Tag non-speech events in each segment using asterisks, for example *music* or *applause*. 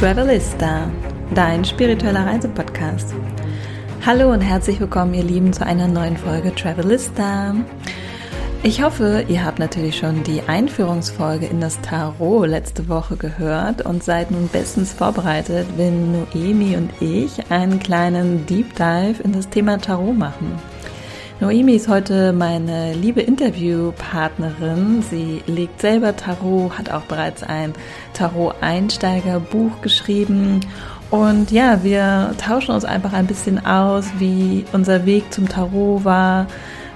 Travelista, dein spiritueller Reisepodcast. Hallo und herzlich willkommen, ihr Lieben, zu einer neuen Folge Travelista. Ich hoffe, ihr habt natürlich schon die Einführungsfolge in das Tarot letzte Woche gehört und seid nun bestens vorbereitet, wenn Noemi und ich einen kleinen Deep Dive in das Thema Tarot machen. Noemi ist heute meine liebe Interviewpartnerin. Sie legt selber Tarot, hat auch bereits ein Tarot-Einsteiger-Buch geschrieben. Und ja, wir tauschen uns einfach ein bisschen aus, wie unser Weg zum Tarot war,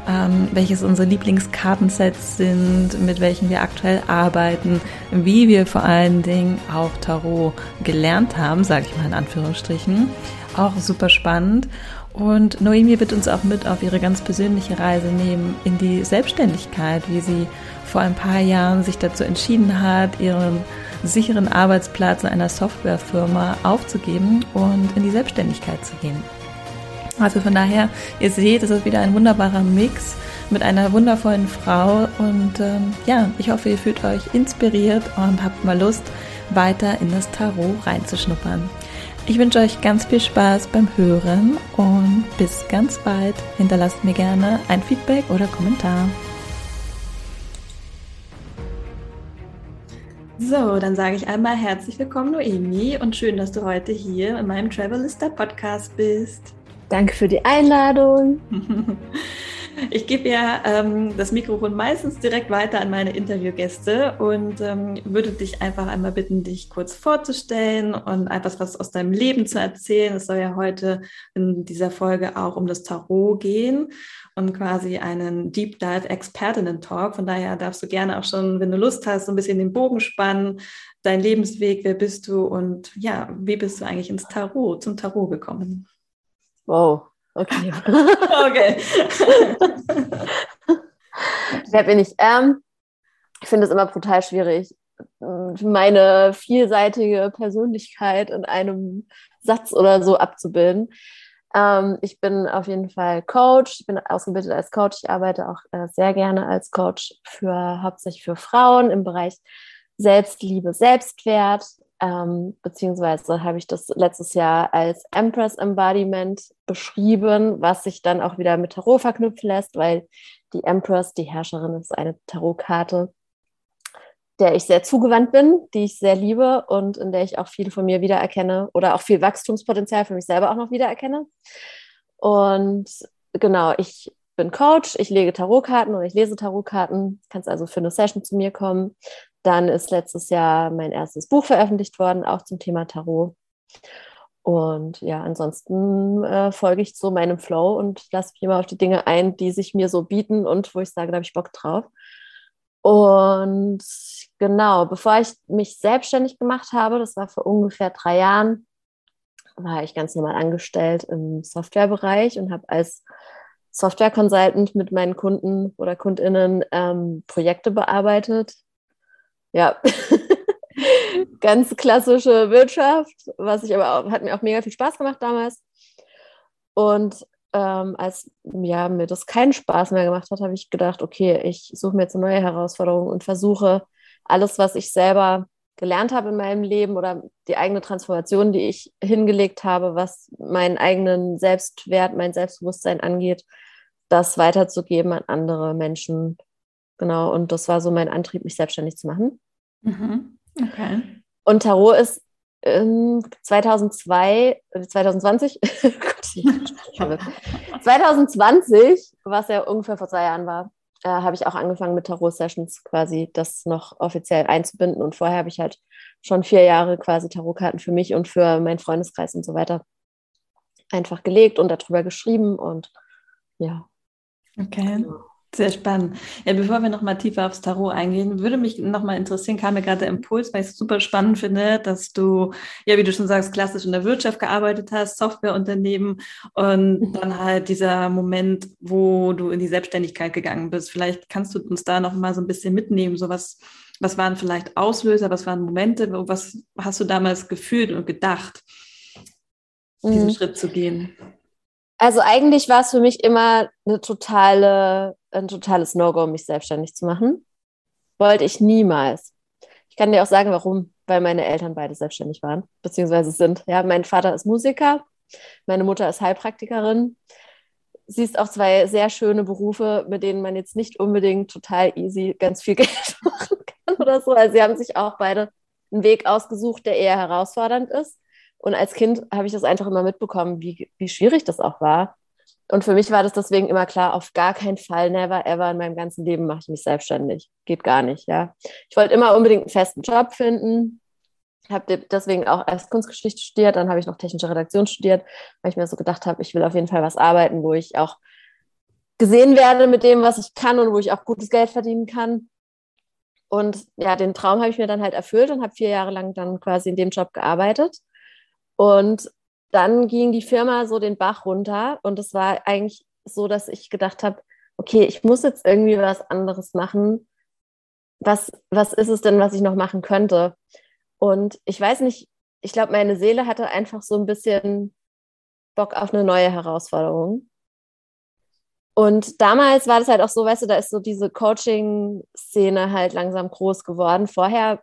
ähm, welches unsere Lieblingskartensets sind, mit welchen wir aktuell arbeiten, wie wir vor allen Dingen auch Tarot gelernt haben, sage ich mal in Anführungsstrichen. Auch super spannend. Und Noemi wird uns auch mit auf ihre ganz persönliche Reise nehmen in die Selbstständigkeit, wie sie vor ein paar Jahren sich dazu entschieden hat, ihren sicheren Arbeitsplatz in einer Softwarefirma aufzugeben und in die Selbstständigkeit zu gehen. Also von daher, ihr seht, es ist wieder ein wunderbarer Mix mit einer wundervollen Frau und ähm, ja, ich hoffe, ihr fühlt euch inspiriert und habt mal Lust, weiter in das Tarot reinzuschnuppern. Ich wünsche euch ganz viel Spaß beim Hören und bis ganz bald. Hinterlasst mir gerne ein Feedback oder Kommentar. So, dann sage ich einmal herzlich willkommen, Noemi, und schön, dass du heute hier in meinem Travelista Podcast bist. Danke für die Einladung. *laughs* Ich gebe ja ähm, das Mikrofon meistens direkt weiter an meine Interviewgäste und ähm, würde dich einfach einmal bitten, dich kurz vorzustellen und etwas was aus deinem Leben zu erzählen. Es soll ja heute in dieser Folge auch um das Tarot gehen und quasi einen Deep Dive Expertinnen-Talk. Von daher darfst du gerne auch schon, wenn du Lust hast, so ein bisschen den Bogen spannen, dein Lebensweg, wer bist du und ja, wie bist du eigentlich ins Tarot, zum Tarot gekommen? Wow, Okay. okay. *laughs* Wer bin ich? Ähm, ich finde es immer brutal schwierig, meine vielseitige Persönlichkeit in einem Satz oder so abzubilden. Ähm, ich bin auf jeden Fall Coach, ich bin ausgebildet als Coach. Ich arbeite auch äh, sehr gerne als Coach für hauptsächlich für Frauen im Bereich Selbstliebe, Selbstwert ähm, beziehungsweise habe ich das letztes Jahr als Empress Embodiment beschrieben, was sich dann auch wieder mit Tarot verknüpfen lässt, weil die Empress, die Herrscherin, ist eine Tarotkarte, der ich sehr zugewandt bin, die ich sehr liebe und in der ich auch viel von mir wiedererkenne oder auch viel Wachstumspotenzial für mich selber auch noch wiedererkenne. Und genau, ich bin Coach, ich lege Tarotkarten oder ich lese Tarotkarten. Kannst also für eine Session zu mir kommen. Dann ist letztes Jahr mein erstes Buch veröffentlicht worden, auch zum Thema Tarot. Und ja, ansonsten äh, folge ich so meinem Flow und lasse mich immer auf die Dinge ein, die sich mir so bieten und wo ich sage, da habe ich Bock drauf. Und genau, bevor ich mich selbstständig gemacht habe, das war vor ungefähr drei Jahren, war ich ganz normal angestellt im Softwarebereich und habe als Software Consultant mit meinen Kunden oder Kundinnen ähm, Projekte bearbeitet, ja, *laughs* ganz klassische Wirtschaft, was ich aber auch, hat mir auch mega viel Spaß gemacht damals. Und ähm, als ja, mir das keinen Spaß mehr gemacht hat, habe ich gedacht, okay, ich suche mir jetzt eine neue Herausforderung und versuche alles, was ich selber gelernt habe in meinem Leben oder die eigene Transformation, die ich hingelegt habe, was meinen eigenen Selbstwert, mein Selbstbewusstsein angeht, das weiterzugeben an andere Menschen. Genau, und das war so mein Antrieb, mich selbstständig zu machen. Mhm. Okay. Und Tarot ist ähm, 2002, 2020, 2020, was ja ungefähr vor zwei Jahren war, äh, habe ich auch angefangen mit Tarot-Sessions quasi das noch offiziell einzubinden. Und vorher habe ich halt schon vier Jahre quasi Tarotkarten für mich und für meinen Freundeskreis und so weiter einfach gelegt und darüber geschrieben und ja. Okay. Genau. Sehr spannend. Ja, bevor wir nochmal tiefer aufs Tarot eingehen, würde mich nochmal interessieren, kam mir gerade der Impuls, weil ich es super spannend finde, dass du, ja, wie du schon sagst, klassisch in der Wirtschaft gearbeitet hast, Softwareunternehmen und mhm. dann halt dieser Moment, wo du in die Selbstständigkeit gegangen bist. Vielleicht kannst du uns da nochmal so ein bisschen mitnehmen, so was, was waren vielleicht Auslöser, was waren Momente, was hast du damals gefühlt und gedacht, diesen mhm. Schritt zu gehen? Also eigentlich war es für mich immer eine totale, ein totales No-Go, mich selbstständig zu machen. Wollte ich niemals. Ich kann dir auch sagen, warum. weil meine Eltern beide selbstständig waren, beziehungsweise sind. Ja, mein Vater ist Musiker, meine Mutter ist Heilpraktikerin. Sie ist auch zwei sehr schöne Berufe, mit denen man jetzt nicht unbedingt total easy ganz viel *laughs* Geld machen kann oder so. Also sie haben sich auch beide einen Weg ausgesucht, der eher herausfordernd ist. Und als Kind habe ich das einfach immer mitbekommen, wie, wie schwierig das auch war. Und für mich war das deswegen immer klar, auf gar keinen Fall, never ever in meinem ganzen Leben mache ich mich selbstständig. Geht gar nicht, ja. Ich wollte immer unbedingt einen festen Job finden. Habe deswegen auch erst Kunstgeschichte studiert, dann habe ich noch technische Redaktion studiert, weil ich mir so gedacht habe, ich will auf jeden Fall was arbeiten, wo ich auch gesehen werde mit dem, was ich kann und wo ich auch gutes Geld verdienen kann. Und ja, den Traum habe ich mir dann halt erfüllt und habe vier Jahre lang dann quasi in dem Job gearbeitet. Und dann ging die Firma so den Bach runter und es war eigentlich so, dass ich gedacht habe, okay, ich muss jetzt irgendwie was anderes machen. Was, was ist es denn, was ich noch machen könnte? Und ich weiß nicht, ich glaube, meine Seele hatte einfach so ein bisschen Bock auf eine neue Herausforderung. Und damals war das halt auch so, weißt du, da ist so diese Coaching-Szene halt langsam groß geworden. Vorher,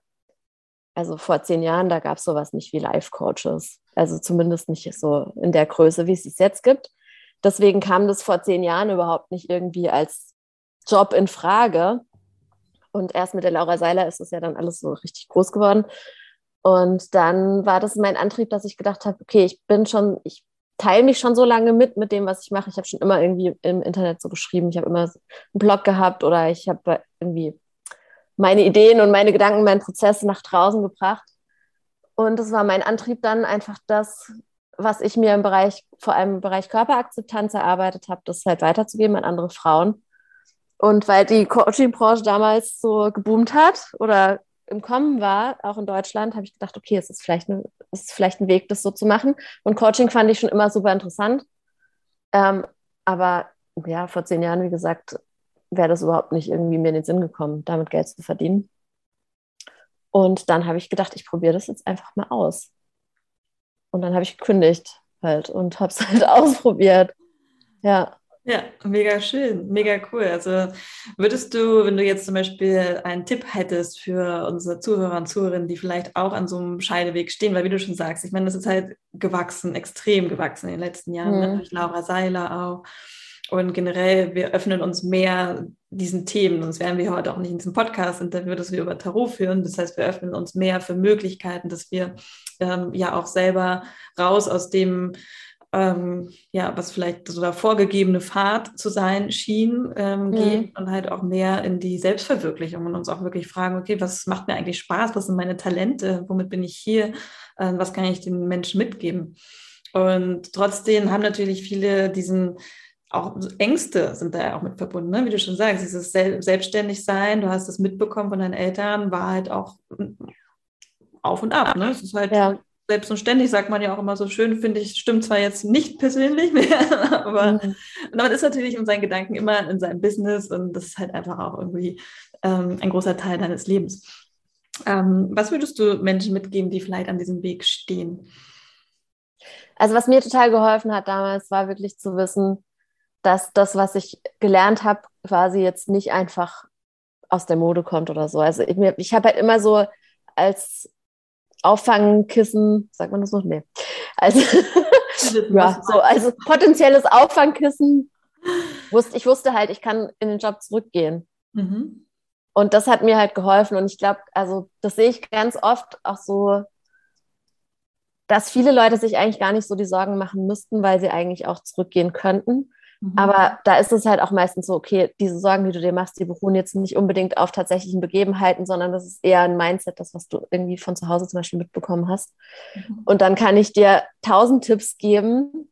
also vor zehn Jahren, da gab es sowas nicht wie Life-Coaches. Also zumindest nicht so in der Größe, wie es es jetzt gibt. Deswegen kam das vor zehn Jahren überhaupt nicht irgendwie als Job in Frage. Und erst mit der Laura Seiler ist es ja dann alles so richtig groß geworden. Und dann war das mein Antrieb, dass ich gedacht habe, okay, ich bin schon, ich teile mich schon so lange mit mit dem, was ich mache. Ich habe schon immer irgendwie im Internet so geschrieben. Ich habe immer einen Blog gehabt oder ich habe irgendwie meine Ideen und meine Gedanken, meinen Prozess nach draußen gebracht. Und das war mein Antrieb dann einfach das, was ich mir im Bereich, vor allem im Bereich Körperakzeptanz erarbeitet habe, das halt weiterzugeben an andere Frauen. Und weil die Coaching-Branche damals so geboomt hat oder im Kommen war, auch in Deutschland, habe ich gedacht, okay, es ist vielleicht, eine, es ist vielleicht ein Weg, das so zu machen. Und Coaching fand ich schon immer super interessant. Ähm, aber ja, vor zehn Jahren, wie gesagt, wäre das überhaupt nicht irgendwie mir in den Sinn gekommen, damit Geld zu verdienen. Und dann habe ich gedacht, ich probiere das jetzt einfach mal aus. Und dann habe ich gekündigt halt und habe es *laughs* halt ausprobiert. Ja. Ja, mega schön, mega cool. Also würdest du, wenn du jetzt zum Beispiel einen Tipp hättest für unsere Zuhörer und Zuhörerinnen, die vielleicht auch an so einem Scheideweg stehen, weil wie du schon sagst, ich meine, das ist halt gewachsen, extrem gewachsen in den letzten Jahren, ne? mhm. durch Laura Seiler auch. Und generell, wir öffnen uns mehr diesen Themen, sonst wären wir heute auch nicht in diesem Podcast-Interview, das wir über Tarot führen. Das heißt, wir öffnen uns mehr für Möglichkeiten, dass wir ähm, ja auch selber raus aus dem ähm, ja, was vielleicht so der vorgegebene Pfad zu sein schien, ähm, mhm. gehen und halt auch mehr in die Selbstverwirklichung und uns auch wirklich fragen, okay, was macht mir eigentlich Spaß, was sind meine Talente, womit bin ich hier, äh, was kann ich den Menschen mitgeben? Und trotzdem haben natürlich viele diesen auch Ängste sind da ja auch mit verbunden, ne? wie du schon sagst, dieses Sel selbstständig sein, du hast es mitbekommen von deinen Eltern, war halt auch auf und ab. Ne? Es ist halt ja selbst und ständig sagt man ja auch immer so schön, finde ich, stimmt zwar jetzt nicht persönlich *laughs* mehr, aber mhm. man ist natürlich in seinen Gedanken immer in seinem Business und das ist halt einfach auch irgendwie ähm, ein großer Teil deines Lebens. Ähm, was würdest du Menschen mitgeben, die vielleicht an diesem Weg stehen? Also was mir total geholfen hat damals, war wirklich zu wissen, dass das, was ich gelernt habe, quasi jetzt nicht einfach aus der Mode kommt oder so. Also ich, ich habe halt immer so als Auffangkissen, sagt man das noch? Nee. Also, *laughs* ja, so, also potenzielles Auffangkissen. Wusste, ich wusste halt, ich kann in den Job zurückgehen. Mhm. Und das hat mir halt geholfen. Und ich glaube, also das sehe ich ganz oft auch so, dass viele Leute sich eigentlich gar nicht so die Sorgen machen müssten, weil sie eigentlich auch zurückgehen könnten. Mhm. Aber da ist es halt auch meistens so, okay, diese Sorgen, die du dir machst, die beruhen jetzt nicht unbedingt auf tatsächlichen Begebenheiten, sondern das ist eher ein Mindset, das, was du irgendwie von zu Hause zum Beispiel mitbekommen hast. Mhm. Und dann kann ich dir tausend Tipps geben,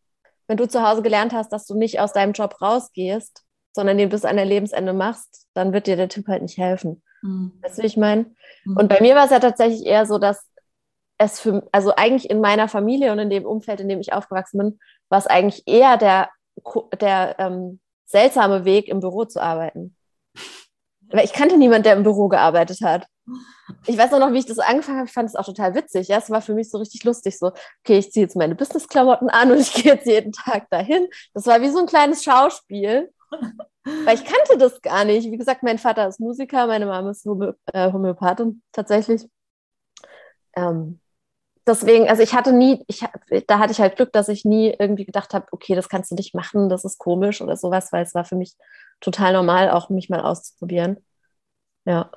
wenn du zu Hause gelernt hast, dass du nicht aus deinem Job rausgehst, sondern den bis an dein Lebensende machst, dann wird dir der Tipp halt nicht helfen. Mhm. Weißt du, wie ich meine? Mhm. Und bei mir war es ja tatsächlich eher so, dass es für, also eigentlich in meiner Familie und in dem Umfeld, in dem ich aufgewachsen bin, war es eigentlich eher der der ähm, seltsame Weg, im Büro zu arbeiten. Weil ich kannte niemanden, der im Büro gearbeitet hat. Ich weiß auch noch, wie ich das angefangen habe. Ich fand es auch total witzig. Ja, es war für mich so richtig lustig. So, okay, ich ziehe jetzt meine Business-Klamotten an und *laughs* ich gehe jetzt jeden Tag dahin. Das war wie so ein kleines Schauspiel. Weil ich kannte das gar nicht. Wie gesagt, mein Vater ist Musiker, meine Mama ist Homö äh, Homöopathin tatsächlich. ähm, deswegen, also ich hatte nie, ich, da hatte ich halt Glück, dass ich nie irgendwie gedacht habe, okay, das kannst du nicht machen, das ist komisch oder sowas, weil es war für mich total normal, auch mich mal auszuprobieren. Ja.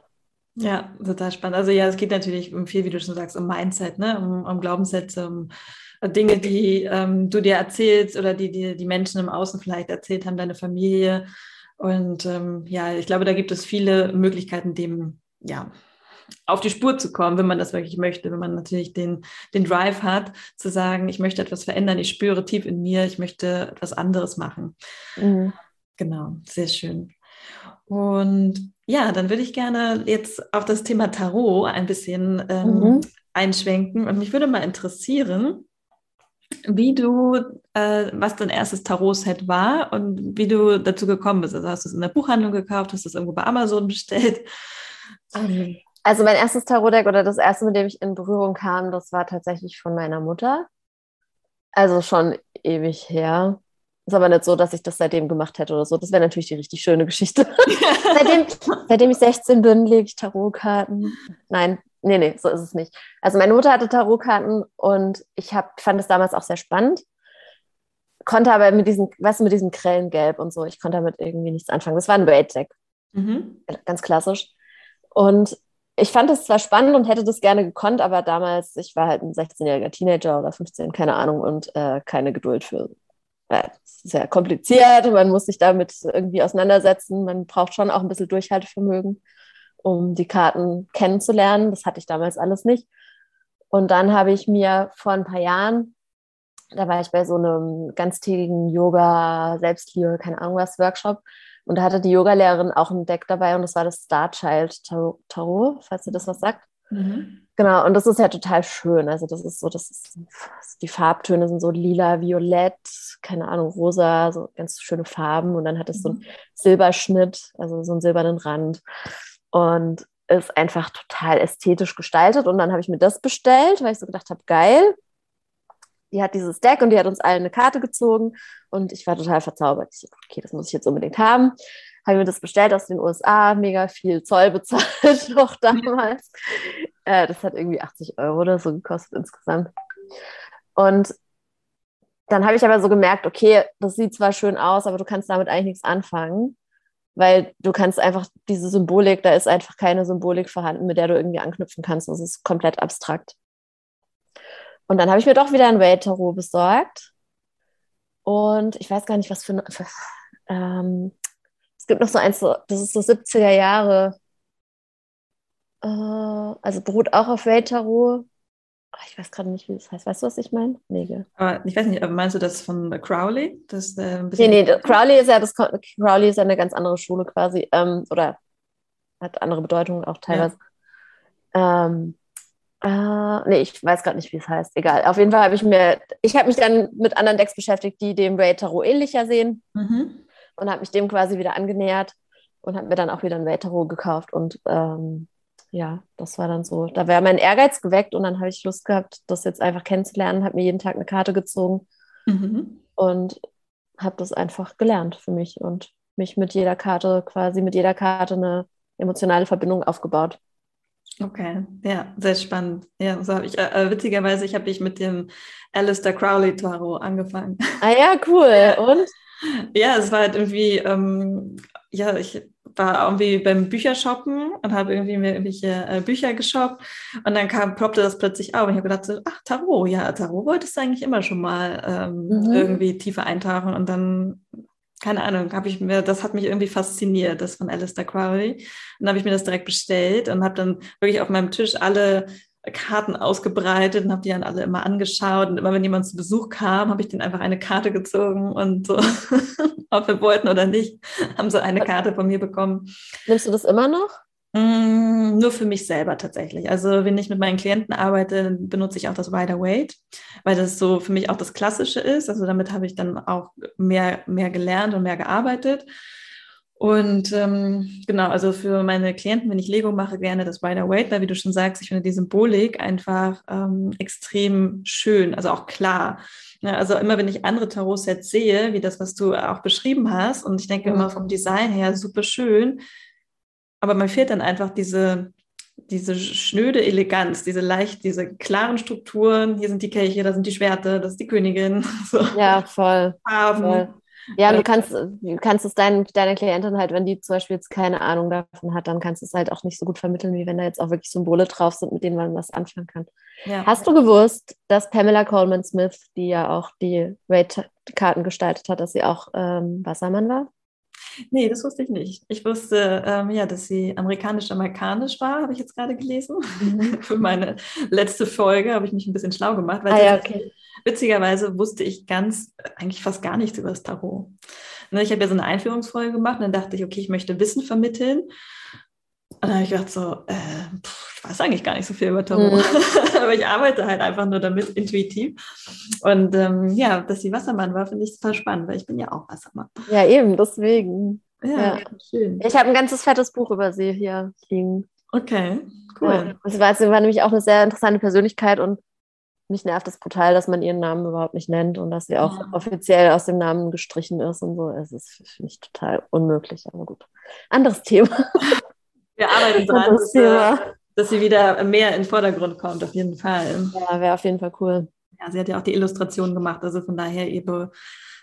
Ja, total spannend. Also ja, es geht natürlich um viel, wie du schon sagst, um Mindset, ne? um, um Glaubenssätze, um Dinge, die ähm, du dir erzählst oder die dir die Menschen im Außen vielleicht erzählt haben, deine Familie. Und ähm, ja, ich glaube, da gibt es viele Möglichkeiten, dem ja auf die Spur zu kommen, wenn man das wirklich möchte, wenn man natürlich den, den Drive hat, zu sagen, ich möchte etwas verändern, ich spüre tief in mir, ich möchte etwas anderes machen. Mhm. Genau, sehr schön. Und ja, dann würde ich gerne jetzt auf das Thema Tarot ein bisschen ähm, mhm. einschwenken. Und mich würde mal interessieren, wie du, äh, was dein erstes Tarot-Set war und wie du dazu gekommen bist. Also hast du es in der Buchhandlung gekauft, hast du es irgendwo bei Amazon bestellt? Ähm, also mein erstes Tarot-Deck oder das erste, mit dem ich in Berührung kam, das war tatsächlich von meiner Mutter. Also schon ewig her. Ist aber nicht so, dass ich das seitdem gemacht hätte oder so. Das wäre natürlich die richtig schöne Geschichte. *laughs* seitdem, seitdem ich 16 bin, lege ich Tarotkarten. Nein, nee, nee, so ist es nicht. Also meine Mutter hatte Tarotkarten und ich hab, fand es damals auch sehr spannend. Konnte aber mit diesem, was mit diesem Krähengelb und so, ich konnte damit irgendwie nichts anfangen. Das war ein Raid-Deck. Mhm. Ganz klassisch. Und ich fand es zwar spannend und hätte das gerne gekonnt, aber damals, ich war halt ein 16-jähriger Teenager oder 15, keine Ahnung, und äh, keine Geduld für es ist ja kompliziert, man muss sich damit irgendwie auseinandersetzen. Man braucht schon auch ein bisschen Durchhaltevermögen, um die Karten kennenzulernen. Das hatte ich damals alles nicht. Und dann habe ich mir vor ein paar Jahren, da war ich bei so einem ganztägigen Yoga, Selbstliebe, keine Ahnung was, Workshop. Und da hatte die Yogalehrerin auch ein Deck dabei und das war das Star Child Tarot, falls ihr das was sagt. Mhm. Genau, und das ist ja total schön. Also das ist so, das ist, die Farbtöne sind so lila, violett, keine Ahnung, rosa, so ganz schöne Farben. Und dann hat es so einen mhm. Silberschnitt, also so einen silbernen Rand. Und ist einfach total ästhetisch gestaltet. Und dann habe ich mir das bestellt, weil ich so gedacht habe, geil. Die hat dieses Deck und die hat uns allen eine Karte gezogen. Und ich war total verzaubert. Ich so, okay, das muss ich jetzt unbedingt haben habe mir das bestellt aus den USA, mega viel Zoll bezahlt *laughs* noch damals. Äh, das hat irgendwie 80 Euro oder so gekostet insgesamt. Und dann habe ich aber so gemerkt, okay, das sieht zwar schön aus, aber du kannst damit eigentlich nichts anfangen, weil du kannst einfach diese Symbolik, da ist einfach keine Symbolik vorhanden, mit der du irgendwie anknüpfen kannst. Das ist komplett abstrakt. Und dann habe ich mir doch wieder ein Raid-Tarot besorgt. Und ich weiß gar nicht, was für, für ähm, es gibt noch so eins, das ist so 70er Jahre. Äh, also beruht auch auf Ray Tarot. Ich weiß gerade nicht, wie das heißt. Weißt du, was ich meine? Nee, aber ich weiß nicht, aber meinst du das von Crowley? Das, äh, ein nee, nee, Crowley ist ja das Crowley ist ja eine ganz andere Schule quasi. Ähm, oder hat andere Bedeutungen auch teilweise. Ja. Ähm, äh, nee, ich weiß gerade nicht, wie es heißt. Egal. Auf jeden Fall habe ich mir, ich habe mich dann mit anderen Decks beschäftigt, die dem Ray Tarot ähnlicher sehen. Mhm und habe mich dem quasi wieder angenähert und habe mir dann auch wieder ein Welttarot gekauft. Und ähm, ja, das war dann so. Da wäre mein Ehrgeiz geweckt und dann habe ich Lust gehabt, das jetzt einfach kennenzulernen, habe mir jeden Tag eine Karte gezogen mhm. und habe das einfach gelernt für mich und mich mit jeder Karte quasi mit jeder Karte eine emotionale Verbindung aufgebaut. Okay, ja, sehr spannend. Ja, so habe ich, äh, äh witzigerweise, ich habe ich mit dem Alistair Crowley Tarot angefangen. Ah ja, cool. Und? Ja, es war halt irgendwie, ähm, ja, ich war irgendwie beim Büchershoppen und habe irgendwie mir irgendwelche äh, Bücher geshoppt und dann kam, ploppte das plötzlich auf und ich habe gedacht, so, ach, Tarot, ja, Tarot wolltest du eigentlich immer schon mal ähm, mhm. irgendwie tiefer eintauchen und dann, keine Ahnung, habe ich mir, das hat mich irgendwie fasziniert, das von Alistair Crowley und dann habe ich mir das direkt bestellt und habe dann wirklich auf meinem Tisch alle Karten ausgebreitet und habe die dann alle immer angeschaut. Und immer wenn jemand zu Besuch kam, habe ich denen einfach eine Karte gezogen und so, *laughs* ob wir wollten oder nicht, haben sie eine Karte von mir bekommen. Nimmst du das immer noch? Mm, nur für mich selber tatsächlich. Also wenn ich mit meinen Klienten arbeite, benutze ich auch das Rider Weight, weil das so für mich auch das Klassische ist. Also damit habe ich dann auch mehr, mehr gelernt und mehr gearbeitet. Und ähm, genau, also für meine Klienten, wenn ich Lego mache, gerne das Rider Weight, weil wie du schon sagst, ich finde die Symbolik einfach ähm, extrem schön, also auch klar. Ja, also immer wenn ich andere Tarot-Sets sehe, wie das, was du auch beschrieben hast, und ich denke mhm. immer vom Design her super schön, aber man fehlt dann einfach diese, diese schnöde Eleganz, diese leicht, diese klaren Strukturen. Hier sind die Kelche, da sind die Schwerter, das ist die Königin. *laughs* So. Ja, voll. Farben. Voll. Ja, du kannst, du kannst es dein, deiner Klientin halt, wenn die zum Beispiel jetzt keine Ahnung davon hat, dann kannst du es halt auch nicht so gut vermitteln, wie wenn da jetzt auch wirklich Symbole drauf sind, mit denen man was anfangen kann. Ja. Hast du gewusst, dass Pamela Coleman Smith, die ja auch die Raid-Karten gestaltet hat, dass sie auch ähm, Wassermann war? Nee, das wusste ich nicht. Ich wusste, ähm, ja, dass sie amerikanisch-amerikanisch war, habe ich jetzt gerade gelesen. Mhm. *laughs* Für meine letzte Folge habe ich mich ein bisschen schlau gemacht, weil ah, ja, okay. witzigerweise wusste ich ganz, eigentlich fast gar nichts über das Tarot. Ne, ich habe ja so eine Einführungsfolge gemacht und dann dachte ich, okay, ich möchte Wissen vermitteln. Und dann habe ich gedacht so, äh, pff, ich weiß eigentlich gar nicht so viel über Tarot, mhm. *laughs* aber ich arbeite halt einfach nur damit intuitiv. Und ähm, ja, dass sie Wassermann war, finde ich super spannend, weil ich bin ja auch Wassermann. Ja, eben, deswegen. Ja, ja. schön. Ich habe ein ganzes fettes Buch über sie hier liegen. Okay, cool. Ja, das war, sie war nämlich auch eine sehr interessante Persönlichkeit und mich nervt es brutal, dass man ihren Namen überhaupt nicht nennt und dass sie auch ja. offiziell aus dem Namen gestrichen ist und so. Es ist für mich total unmöglich, aber gut. Anderes Thema. Wir arbeiten dran, das dass, dass, sie wieder mehr in den Vordergrund kommt, auf jeden Fall. Ja, wäre auf jeden Fall cool. Ja, sie hat ja auch die Illustration gemacht, also von daher eben,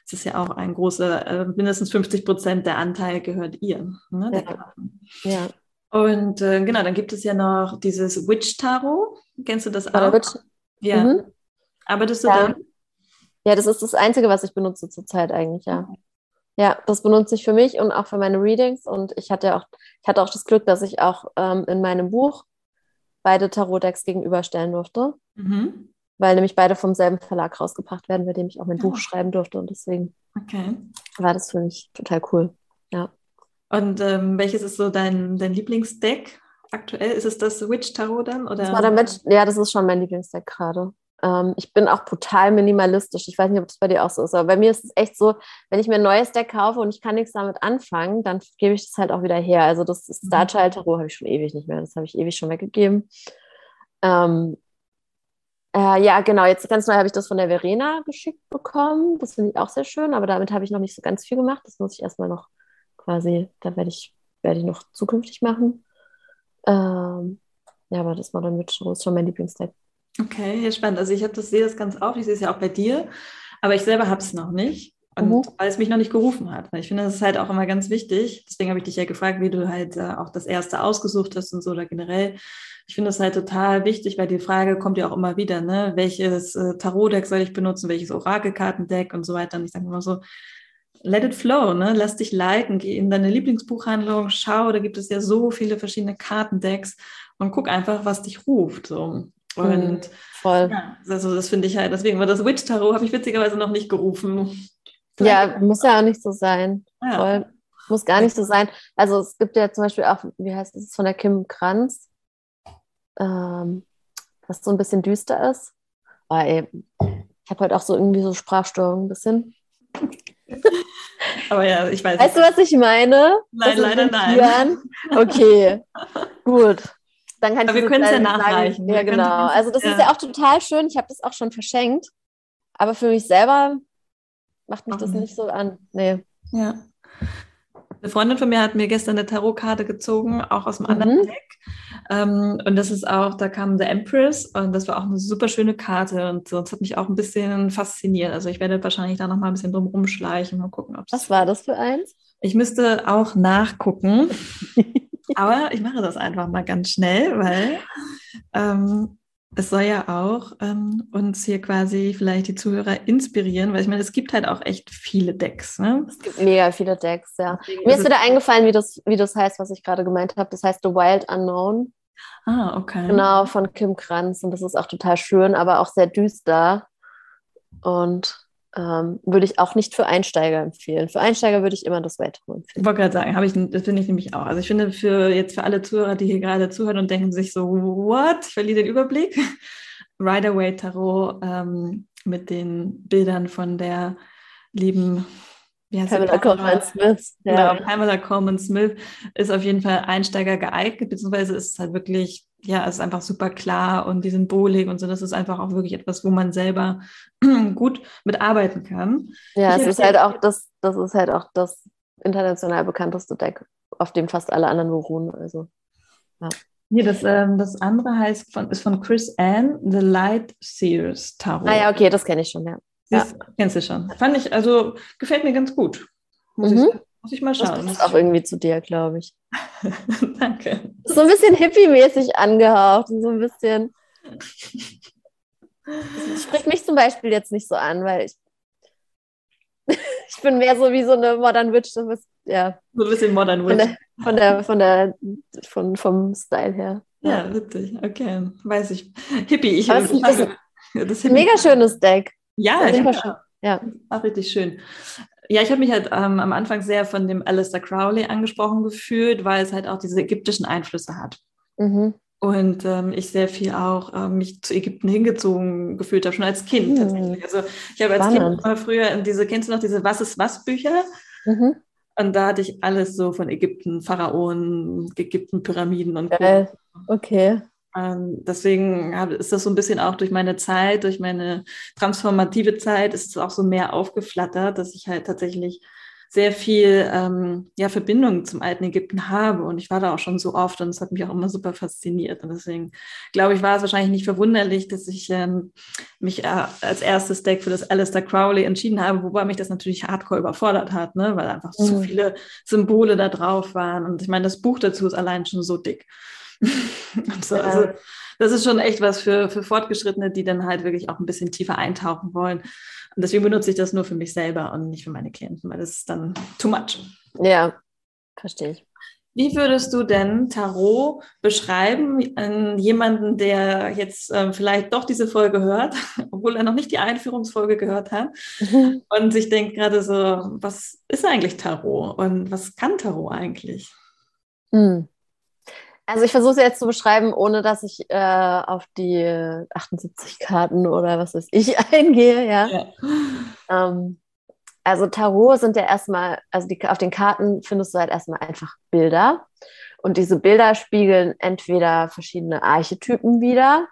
es ist ja auch ein großer, äh, mindestens 50 Prozent der Anteil gehört ihr. Ne, ja. ja. Und äh, genau, dann gibt es ja noch dieses Witch Tarot. Kennst du das auch? Witch. Ja. Mhm. Arbeitest du ja. dann? Ja, das ist das Einzige, was ich benutze zurzeit eigentlich, ja. Ja, das benutze ich für mich und auch für meine Readings. Und ich hatte auch, ich hatte auch das Glück, dass ich auch ähm, in meinem Buch beide Tarot-Decks gegenüberstellen durfte. Mhm. Weil nämlich beide vom selben Verlag rausgebracht werden, bei dem ich auch mein ja. Buch schreiben durfte. Und deswegen okay. war das für mich total cool. Ja. Und ähm, welches ist so dein, dein Lieblingsdeck aktuell? Ist es das Witch Tarot dann? Oder? Das war damit, ja, das ist schon mein Lieblingsdeck gerade. Ähm, ich bin auch brutal minimalistisch. Ich weiß nicht, ob das bei dir auch so ist, aber bei mir ist es echt so, wenn ich mir ein neues Deck kaufe und ich kann nichts damit anfangen, dann gebe ich das halt auch wieder her. Also das Star mhm. Child Tarot habe ich schon ewig nicht mehr. Das habe ich ewig schon weggegeben. Ähm, äh, ja, genau. Jetzt ganz neu habe ich das von der Verena geschickt bekommen. Das finde ich auch sehr schön, aber damit habe ich noch nicht so ganz viel gemacht. Das muss ich erstmal noch quasi, da werde ich, werde ich noch zukünftig machen. Ähm, ja, aber das Modern Witch ist schon mein Lieblingsdeck. Okay, ja, spannend. Also ich habe das, sehe das ganz oft, ich sehe es ja auch bei dir, aber ich selber habe es noch nicht. Und mhm. weil es mich noch nicht gerufen hat. Ich finde, das ist halt auch immer ganz wichtig. Deswegen habe ich dich ja gefragt, wie du halt äh, auch das erste ausgesucht hast und so oder generell. Ich finde das halt total wichtig, weil die Frage kommt ja auch immer wieder, ne? Welches äh, Tarot-Deck soll ich benutzen, welches Orakelkartendeck und so weiter. Und ich sage immer so, let it flow, ne? Lass dich leiten, geh in deine Lieblingsbuchhandlung, schau, da gibt es ja so viele verschiedene Kartendecks und guck einfach, was dich ruft. So. Und mhm, voll. Ja, also das finde ich halt, deswegen war das Witch Tarot, habe ich witzigerweise noch nicht gerufen. Vielleicht ja, muss ja auch nicht so sein. Ja. Voll. Muss gar nicht so sein. Also es gibt ja zum Beispiel auch, wie heißt das, von der Kim Kranz, ähm, was so ein bisschen düster ist. Aber ey, ich habe halt auch so irgendwie so Sprachstörungen ein bisschen. *laughs* Aber ja, ich weiß. Weißt du, was ich meine? Nein, leider nein. Okay, *laughs* gut. Dann kann Aber wir können es ja nachreichen. Sagen, ja, genau. Also das ja. ist ja auch total schön. Ich habe das auch schon verschenkt. Aber für mich selber macht mich das nicht so an. Nee. Ja. Eine Freundin von mir hat mir gestern eine Tarotkarte gezogen, auch aus dem mhm. anderen Deck. Ähm, und das ist auch, da kam The Empress und das war auch eine super schöne Karte und sonst hat mich auch ein bisschen fasziniert. Also ich werde wahrscheinlich da noch mal ein bisschen drum rumschleichen, mal gucken, ob Was war das für eins? Ich müsste auch nachgucken. *laughs* Aber ich mache das einfach mal ganz schnell, weil ähm, es soll ja auch ähm, uns hier quasi vielleicht die Zuhörer inspirieren, weil ich meine, es gibt halt auch echt viele Decks. Ne? Es gibt mega viele Decks, ja. Mir ist wieder eingefallen, wie das, wie das heißt, was ich gerade gemeint habe. Das heißt The Wild Unknown. Ah, okay. Genau, von Kim Kranz. Und das ist auch total schön, aber auch sehr düster. Und ähm, würde ich auch nicht für Einsteiger empfehlen. Für Einsteiger würde ich immer das Weitere empfehlen. Ich wollte gerade sagen, habe ich, das finde ich nämlich auch. Also ich finde für jetzt für alle Zuhörer, die hier gerade zuhören und denken sich so, what? Ich verliere den Überblick. *laughs* Rider Waite Tarot ähm, mit den Bildern von der lieben Pamela Coleman Smith. Ja. Genau, Pamela Coleman Smith ist auf jeden Fall Einsteiger geeignet, beziehungsweise ist es halt wirklich ja, es ist einfach super klar und die sind bohlig und so. Das ist einfach auch wirklich etwas, wo man selber *clears throat* gut mitarbeiten kann. Ja, ich es ist halt auch das, das ist halt auch das international bekannteste Deck, auf dem fast alle anderen beruhen. Also, ja. Nee, das, ähm, das andere heißt von, ist von Chris Ann, The Light Seers Tarot. Ah ja, okay, das kenne ich schon, ja. Das kennst du schon. Fand ich, also gefällt mir ganz gut. Muss, Mhm. ich, muss ich mal Das schauen. passt auch irgendwie zu dir, glaube ich. *laughs* Danke. So ein bisschen hippie-mäßig angehaucht und so ein bisschen. Das spricht mich zum Beispiel jetzt nicht so an, weil ich. *laughs* ich bin mehr so wie so eine Modern Witch. Das ist, ja, So ein bisschen Modern von Witch. der, von der, von der, von, vom Style her. Ja, witzig. Okay, weiß ich. Hippie, ich das das Hippie. Mega schönes Deck. Ja, schön. auch, Ja. auch richtig schön. Ja, ich habe mich halt ähm, am Anfang sehr von dem Alistair Crowley angesprochen gefühlt, weil es halt auch diese ägyptischen Einflüsse hat. Mhm. Und ähm, ich sehr viel auch ähm, mich zu Ägypten hingezogen gefühlt habe, schon als Kind Hm. tatsächlich. Also ich habe als Spannend. Kind mal früher in diese, kennst du noch diese Was ist was Bücher? Mhm. Und da hatte ich alles so von Ägypten, Pharaonen, Ägypten, Pyramiden und Co. Geil. Okay. Ähm, deswegen hab, ist das so ein bisschen auch durch meine Zeit, durch meine transformative Zeit, ist es auch so mehr aufgeflattert, dass ich halt tatsächlich sehr viel ähm, ja, Verbindung zum alten Ägypten habe. Und ich war da auch schon so oft und es hat mich auch immer super fasziniert. Und deswegen glaube ich, war es wahrscheinlich nicht verwunderlich, dass ich ähm, mich äh, als erstes Deck für das Alistair Crowley entschieden habe, wobei mich das natürlich hardcore überfordert hat, ne? weil einfach Mhm. viele Symbole da drauf waren. Und ich meine, das Buch dazu ist allein schon so dick. *laughs* So, also, das ist schon echt was für, für Fortgeschrittene, die dann halt wirklich auch ein bisschen tiefer eintauchen wollen. Und deswegen benutze ich das nur für mich selber und nicht für meine Klienten, weil das ist dann too much. Ja, verstehe ich. Wie würdest du denn Tarot beschreiben an jemanden, der jetzt ähm, vielleicht doch diese Folge hört, *laughs* obwohl er noch nicht die Einführungsfolge gehört hat und sich denkt gerade so, was ist eigentlich Tarot und was kann Tarot eigentlich? Hm. Also ich versuche es jetzt zu beschreiben, ohne dass ich äh, auf die 78 Karten oder was weiß ich *laughs* eingehe, ja. Ja. Ähm, also Tarot sind ja erstmal, also die, auf den Karten findest du halt erstmal einfach Bilder. Und diese Bilder spiegeln entweder verschiedene Archetypen wider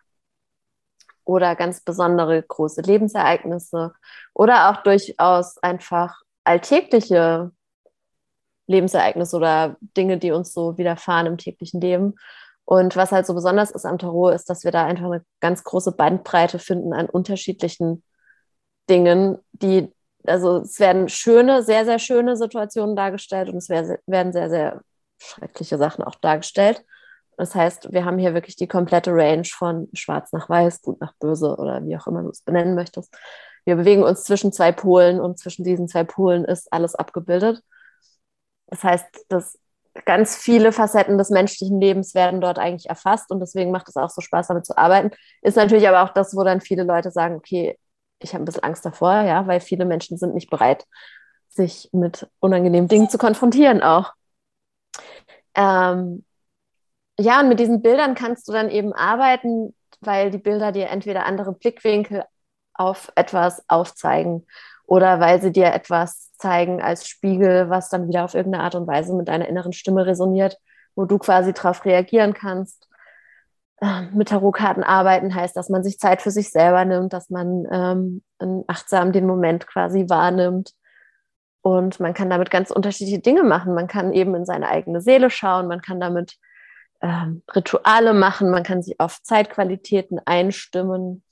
oder ganz besondere große Lebensereignisse oder auch durchaus einfach alltägliche Lebensereignisse oder Dinge, die uns so widerfahren im täglichen Leben. Und was halt so besonders ist am Tarot, ist, dass wir da einfach eine ganz große Bandbreite finden an unterschiedlichen Dingen, die, also es werden schöne, sehr, sehr schöne Situationen dargestellt und es werden sehr, sehr schreckliche Sachen auch dargestellt. Das heißt, wir haben hier wirklich die komplette Range von schwarz nach weiß, gut nach böse oder wie auch immer du es benennen möchtest. Wir bewegen uns zwischen zwei Polen und zwischen diesen zwei Polen ist alles abgebildet. Das heißt, dass ganz viele Facetten des menschlichen Lebens werden dort eigentlich erfasst und deswegen macht es auch so Spaß, damit zu arbeiten. Ist natürlich aber auch das, wo dann viele Leute sagen, okay, ich habe ein bisschen Angst davor, ja, weil viele Menschen sind nicht bereit, sich mit unangenehmen Dingen zu konfrontieren auch. Ähm, ja, und mit diesen Bildern kannst du dann eben arbeiten, weil die Bilder dir entweder andere Blickwinkel auf etwas aufzeigen oder weil sie dir etwas zeigen als Spiegel, was dann wieder auf irgendeine Art und Weise mit deiner inneren Stimme resoniert, wo du quasi darauf reagieren kannst. Ähm, Mit Tarotkarten arbeiten heißt, dass man sich Zeit für sich selber nimmt, dass man ähm, achtsam den Moment quasi wahrnimmt. Und man kann damit ganz unterschiedliche Dinge machen. Man kann eben in seine eigene Seele schauen, man kann damit ähm, Rituale machen, man kann sich auf Zeitqualitäten einstimmen.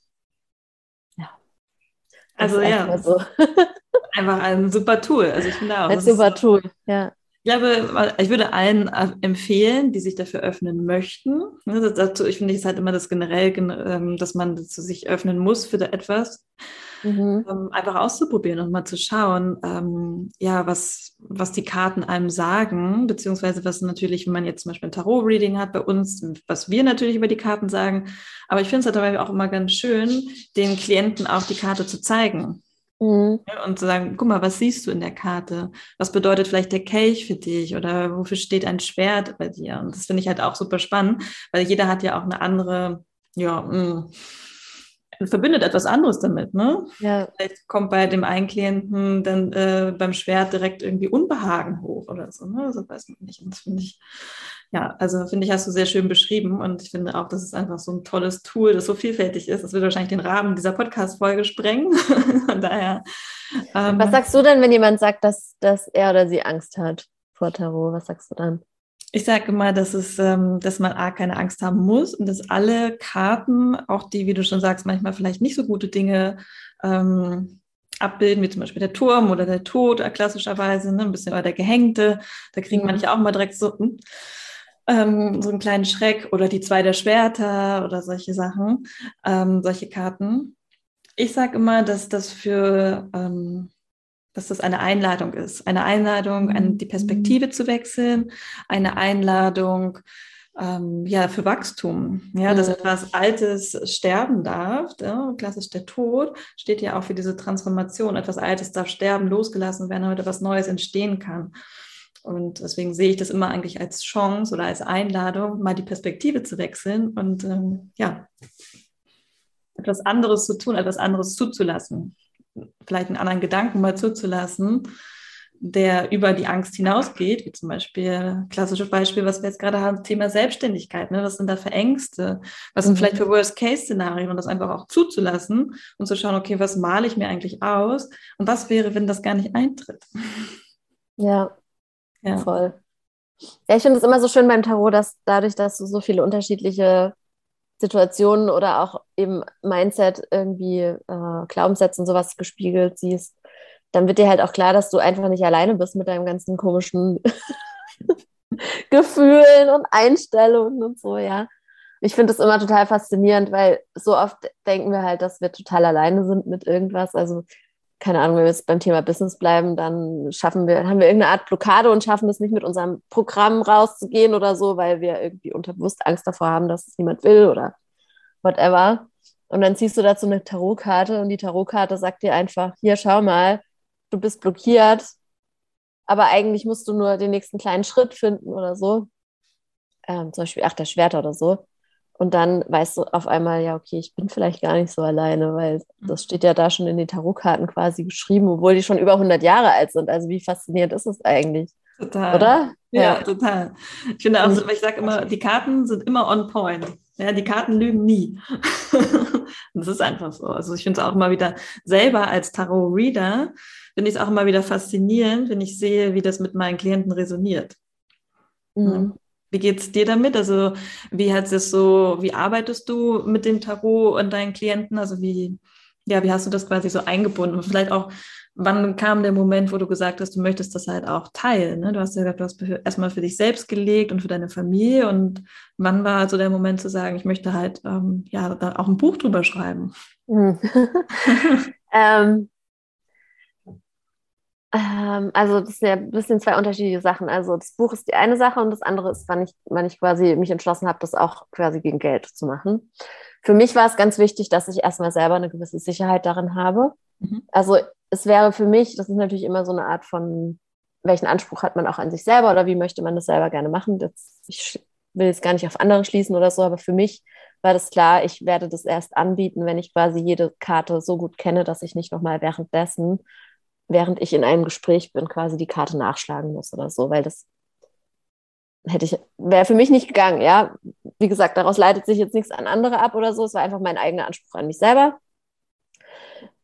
Also ja, so. *laughs* einfach ein super Tool. Also ich finde auch. Ein super Tool, ja. Ich glaube, ich würde allen empfehlen, die sich dafür öffnen möchten. Ne, Dazu, ich finde, es halt immer das generell, gen- ähm, dass man sich öffnen muss für etwas, Mhm. ähm, einfach auszuprobieren und mal zu schauen, ähm, ja, was, was die Karten einem sagen, beziehungsweise was natürlich, wenn man jetzt zum Beispiel ein Tarot-Reading hat bei uns, was wir natürlich über die Karten sagen. Aber ich finde es halt dabei auch immer ganz schön, den Klienten auch die Karte zu zeigen. Mhm. Und zu sagen, guck mal, was siehst du in der Karte? Was bedeutet vielleicht der Kelch für dich? Oder wofür steht ein Schwert bei dir? Und das finde ich halt auch super spannend, weil jeder hat ja auch eine andere, ja, mh, verbindet etwas anderes damit, ne? Ja, Vielleicht kommt bei dem einen Klienten dann äh, beim Schwert direkt irgendwie Unbehagen hoch oder so, ne? Das weiß man nicht. Und das finde ich, ja, also finde ich, hast du sehr schön beschrieben. Und ich finde auch, das ist einfach so ein tolles Tool, das so vielfältig ist. Das wird wahrscheinlich den Rahmen dieser Podcast-Folge sprengen. *laughs* Von daher. Ähm, Was sagst du denn, wenn jemand sagt, dass, dass er oder sie Angst hat vor Tarot? Was sagst du dann? Ich sage immer, dass, es, ähm, dass man A, keine Angst haben muss und dass alle Karten, auch die, wie du schon sagst, manchmal vielleicht nicht so gute Dinge ähm, abbilden, wie zum Beispiel der Turm oder der Tod, äh, klassischerweise, ne, ein bisschen oder der Gehängte. Da kriegen mhm. manche auch mal direkt so, hm, ähm, so einen kleinen Schreck oder die zwei der Schwerter oder solche Sachen, ähm, solche Karten. Ich sage immer, dass das für ähm, dass das eine Einladung ist. Eine Einladung, an die Perspektive zu wechseln, eine Einladung ähm, ja, für Wachstum. Ja, dass etwas Altes sterben darf. Ja, klassisch der Tod steht ja auch für diese Transformation. Etwas Altes darf sterben, losgelassen werden, damit etwas Neues entstehen kann. Und deswegen sehe ich das immer eigentlich als Chance oder als Einladung, mal die Perspektive zu wechseln und ähm, ja, etwas anderes zu tun, etwas anderes zuzulassen vielleicht einen anderen Gedanken mal zuzulassen, der über die Angst hinausgeht, wie zum Beispiel, klassisches Beispiel, was wir jetzt gerade haben, Thema Selbstständigkeit. Ne? Was sind da für Ängste? Was sind vielleicht für Worst-Case-Szenarien? Und das einfach auch zuzulassen und zu schauen, okay, was male ich mir eigentlich aus? Und was wäre, wenn das gar nicht eintritt? Ja, ja. voll. Ja, ich finde es immer so schön beim Tarot, dass dadurch, dass du so viele unterschiedliche Situationen oder auch eben Mindset irgendwie äh, Glaubenssätze und sowas gespiegelt siehst, dann wird dir halt auch klar, dass du einfach nicht alleine bist mit deinem ganzen komischen *laughs* Gefühlen und Einstellungen und so, ja. Ich finde das immer total faszinierend, weil so oft denken wir halt, dass wir total alleine sind mit irgendwas. Also keine Ahnung, wenn wir jetzt beim Thema Business bleiben, dann schaffen wir, haben wir irgendeine Art Blockade und schaffen es nicht mit unserem Programm rauszugehen oder so, weil wir irgendwie unterbewusst Angst davor haben, dass es niemand will oder whatever. Und dann ziehst du dazu eine Tarotkarte und die Tarotkarte sagt dir einfach, hier, schau mal, du bist blockiert, aber eigentlich musst du nur den nächsten kleinen Schritt finden oder so. Ähm, zum Beispiel, ach, der Schwerter oder so. Und dann weißt du auf einmal, ja, okay, ich bin vielleicht gar nicht so alleine, weil mhm. das steht ja da schon in den Tarotkarten quasi geschrieben, obwohl die schon über 100 Jahre alt sind. Also wie faszinierend ist es eigentlich? Total. Oder? Ja, ja. total. Ich finde auch, ich sage immer, die Karten sind immer on point. Ja, die Karten lügen nie. *laughs* das ist einfach so. Also ich finde es auch immer wieder selber als Tarot-Reader, finde ich es auch immer wieder faszinierend, wenn ich sehe, wie das mit meinen Klienten resoniert. Mhm. Wie geht es dir damit? Also, wie hat es so, wie arbeitest du mit dem Tarot und deinen Klienten? Also, wie, ja, wie hast du das quasi so eingebunden? Und vielleicht auch, wann kam der Moment, wo du gesagt hast, du möchtest das halt auch teilen? Ne? Du hast ja gesagt, du hast erstmal für dich selbst gelegt und für deine Familie. Und wann war also der Moment zu sagen, ich möchte halt ähm, ja da auch ein Buch drüber schreiben? *laughs* ähm, ähm, also das sind ja ein bisschen zwei unterschiedliche Sachen. Also das Buch ist die eine Sache und das andere ist, wann ich, wann ich quasi mich entschlossen habe, das auch quasi gegen Geld zu machen. Für mich war es ganz wichtig, dass ich erstmal selber eine gewisse Sicherheit darin habe. Mhm. Also es wäre für mich, das ist natürlich immer so eine Art von, welchen Anspruch hat man auch an sich selber oder wie möchte man das selber gerne machen. Das, ich will jetzt gar nicht auf andere schließen oder so, aber für mich war das klar, ich werde das erst anbieten, wenn ich quasi jede Karte so gut kenne, dass ich nicht nochmal währenddessen während ich in einem Gespräch bin, quasi die Karte nachschlagen muss oder so, weil das hätte ich, wäre für mich nicht gegangen, ja. Wie gesagt, daraus leitet sich jetzt nichts an andere ab oder so. Es war einfach mein eigener Anspruch an mich selber.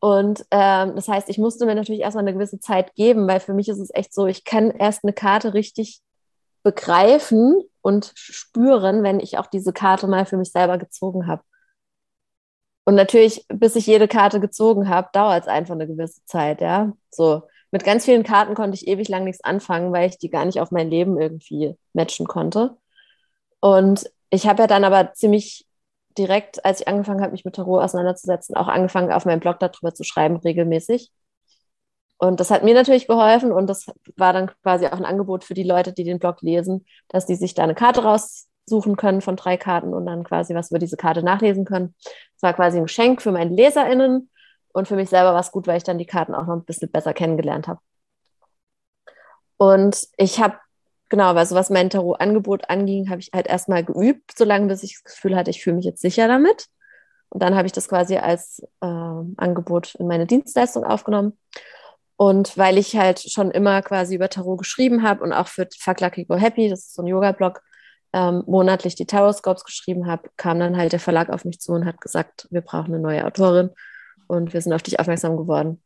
Und ähm, das heißt, ich musste mir natürlich erstmal eine gewisse Zeit geben, weil für mich ist es echt so, ich kann erst eine Karte richtig begreifen und spüren, wenn ich auch diese Karte mal für mich selber gezogen habe. Und natürlich, bis ich jede Karte gezogen habe, dauert es einfach eine gewisse Zeit, ja. So, mit ganz vielen Karten konnte ich ewig lang nichts anfangen, weil ich die gar nicht auf mein Leben irgendwie matchen konnte. Und ich habe ja dann aber ziemlich direkt, als ich angefangen habe, mich mit Tarot auseinanderzusetzen, auch angefangen, auf meinem Blog darüber zu schreiben, regelmäßig. Und das hat mir natürlich geholfen und das war dann quasi auch ein Angebot für die Leute, die den Blog lesen, dass die sich da eine Karte raus suchen können von drei Karten und dann quasi was über diese Karte nachlesen können. Das war quasi ein Geschenk für meine LeserInnen und für mich selber war es gut, weil ich dann die Karten auch noch ein bisschen besser kennengelernt habe. Und ich habe, genau, also was mein Tarot-Angebot anging, habe ich halt erstmal geübt, solange bis ich das Gefühl hatte, ich fühle mich jetzt sicher damit. Und dann habe ich das quasi als äh, Angebot in meine Dienstleistung aufgenommen. Und weil ich halt schon immer quasi über Tarot geschrieben habe und auch für Fuck Lucky Go Happy, das ist so ein Yoga-Blog, ähm, monatlich die Taroscopes geschrieben habe, kam dann halt der Verlag auf mich zu und hat gesagt, wir brauchen eine neue Autorin und wir sind auf dich aufmerksam geworden.